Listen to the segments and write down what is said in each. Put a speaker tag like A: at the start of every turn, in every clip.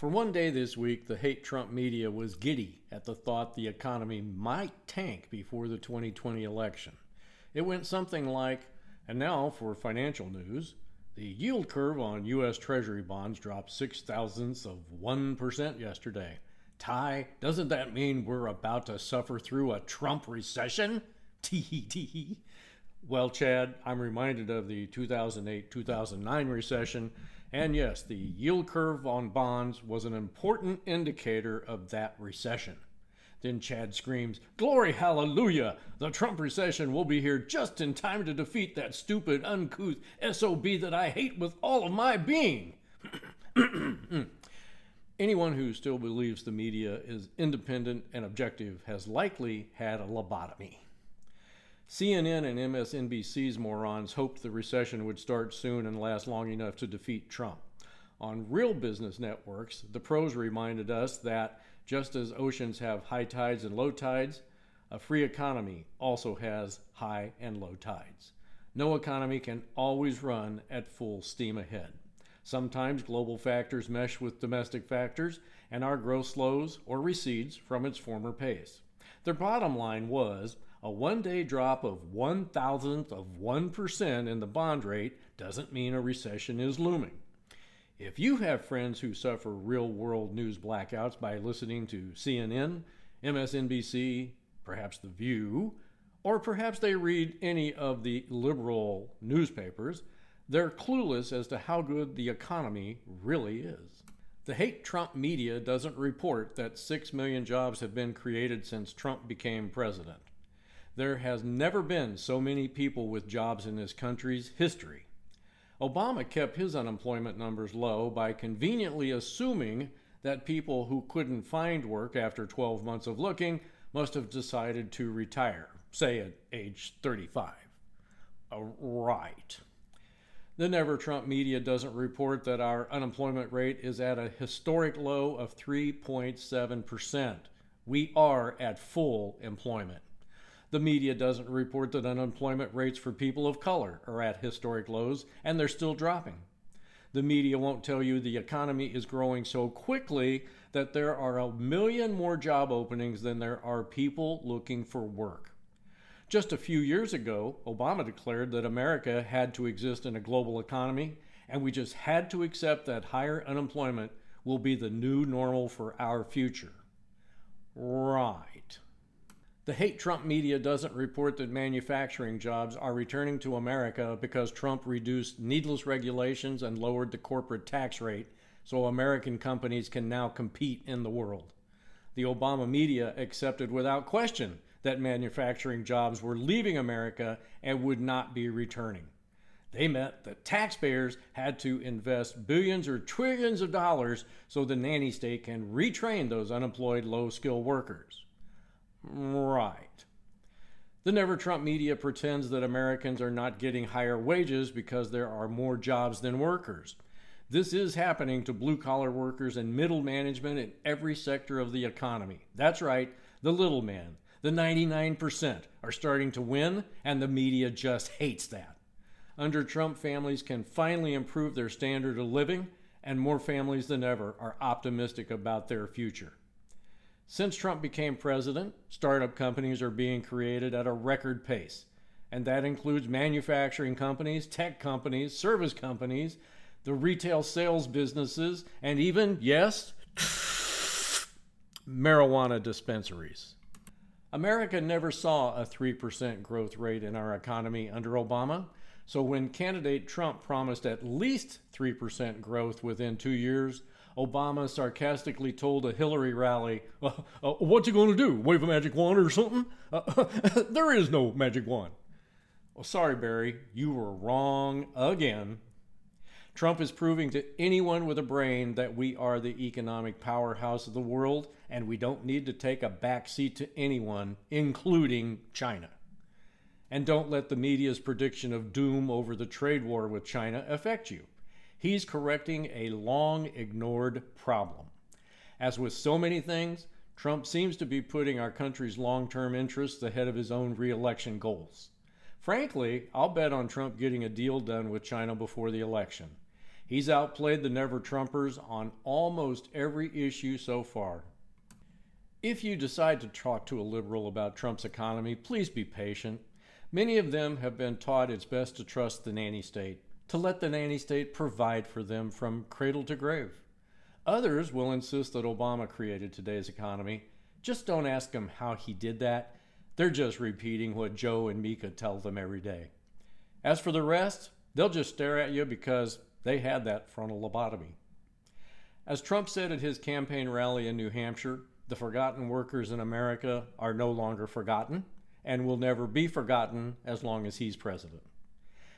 A: For one day this week, the hate Trump media was giddy at the thought the economy might tank before the 2020 election. It went something like, and now for financial news, the yield curve on U.S. Treasury bonds dropped six thousandths of 1% yesterday. Ty, doesn't that mean we're about to suffer through a Trump recession? Tee hee tee hee. Well, Chad, I'm reminded of the 2008 2009 recession and yes, the yield curve on bonds was an important indicator of that recession. Then Chad screams, Glory, hallelujah! The Trump recession will be here just in time to defeat that stupid, uncouth SOB that I hate with all of my being. Anyone who still believes the media is independent and objective has likely had a lobotomy. CNN and MSNBC's morons hoped the recession would start soon and last long enough to defeat Trump. On real business networks, the pros reminded us that just as oceans have high tides and low tides, a free economy also has high and low tides. No economy can always run at full steam ahead. Sometimes global factors mesh with domestic factors, and our growth slows or recedes from its former pace. Their bottom line was a one day drop of one thousandth of 1% in the bond rate doesn't mean a recession is looming. If you have friends who suffer real world news blackouts by listening to CNN, MSNBC, perhaps The View, or perhaps they read any of the liberal newspapers, they're clueless as to how good the economy really is. The hate Trump media doesn't report that 6 million jobs have been created since Trump became president. There has never been so many people with jobs in this country's history. Obama kept his unemployment numbers low by conveniently assuming that people who couldn't find work after 12 months of looking must have decided to retire, say at age 35. Uh, right. The Never Trump media doesn't report that our unemployment rate is at a historic low of 3.7%. We are at full employment. The media doesn't report that unemployment rates for people of color are at historic lows and they're still dropping. The media won't tell you the economy is growing so quickly that there are a million more job openings than there are people looking for work. Just a few years ago, Obama declared that America had to exist in a global economy, and we just had to accept that higher unemployment will be the new normal for our future. Right. The hate Trump media doesn't report that manufacturing jobs are returning to America because Trump reduced needless regulations and lowered the corporate tax rate so American companies can now compete in the world. The Obama media accepted without question that manufacturing jobs were leaving America and would not be returning. They meant that taxpayers had to invest billions or trillions of dollars so the nanny state can retrain those unemployed low skill workers. Right. The Never Trump media pretends that Americans are not getting higher wages because there are more jobs than workers. This is happening to blue collar workers and middle management in every sector of the economy. That's right, the little man, the 99%, are starting to win, and the media just hates that. Under Trump, families can finally improve their standard of living, and more families than ever are optimistic about their future. Since Trump became president, startup companies are being created at a record pace. And that includes manufacturing companies, tech companies, service companies, the retail sales businesses, and even, yes, marijuana dispensaries. America never saw a 3% growth rate in our economy under Obama. So when candidate Trump promised at least 3% growth within two years, Obama sarcastically told a Hillary rally, uh, uh, What's he going to do? Wave a magic wand or something? Uh, there is no magic wand. Well, sorry, Barry, you were wrong again. Trump is proving to anyone with a brain that we are the economic powerhouse of the world and we don't need to take a back seat to anyone, including China. And don't let the media's prediction of doom over the trade war with China affect you. He's correcting a long ignored problem. As with so many things, Trump seems to be putting our country's long term interests ahead of his own reelection goals. Frankly, I'll bet on Trump getting a deal done with China before the election. He's outplayed the Never Trumpers on almost every issue so far. If you decide to talk to a liberal about Trump's economy, please be patient. Many of them have been taught it's best to trust the nanny state, to let the nanny state provide for them from cradle to grave. Others will insist that Obama created today's economy. Just don't ask them how he did that. They're just repeating what Joe and Mika tell them every day. As for the rest, they'll just stare at you because they had that frontal lobotomy. As Trump said at his campaign rally in New Hampshire, the forgotten workers in America are no longer forgotten and will never be forgotten as long as he's president.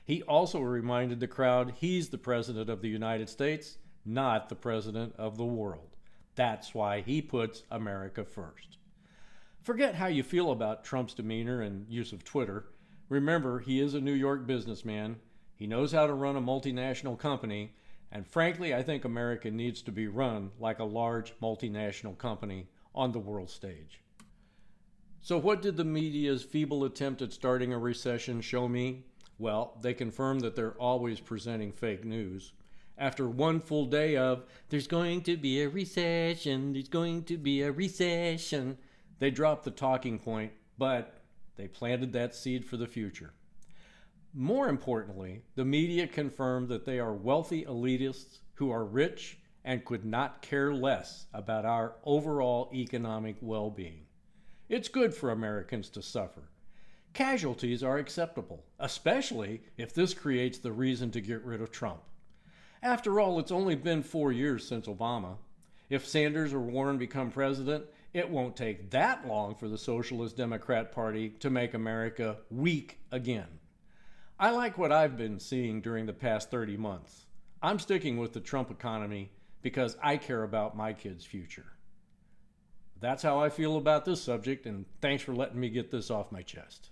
A: He also reminded the crowd he's the president of the United States not the president of the world. That's why he puts America first. Forget how you feel about Trump's demeanor and use of Twitter. Remember, he is a New York businessman. He knows how to run a multinational company. And frankly, I think America needs to be run like a large multinational company on the world stage. So, what did the media's feeble attempt at starting a recession show me? Well, they confirmed that they're always presenting fake news after one full day of, there's going to be a recession, there's going to be a recession, they dropped the talking point, but they planted that seed for the future. More importantly, the media confirmed that they are wealthy elitists who are rich and could not care less about our overall economic well being. It's good for Americans to suffer. Casualties are acceptable, especially if this creates the reason to get rid of Trump. After all, it's only been four years since Obama. If Sanders or Warren become president, it won't take that long for the Socialist Democrat Party to make America weak again. I like what I've been seeing during the past 30 months. I'm sticking with the Trump economy because I care about my kids' future. That's how I feel about this subject, and thanks for letting me get this off my chest.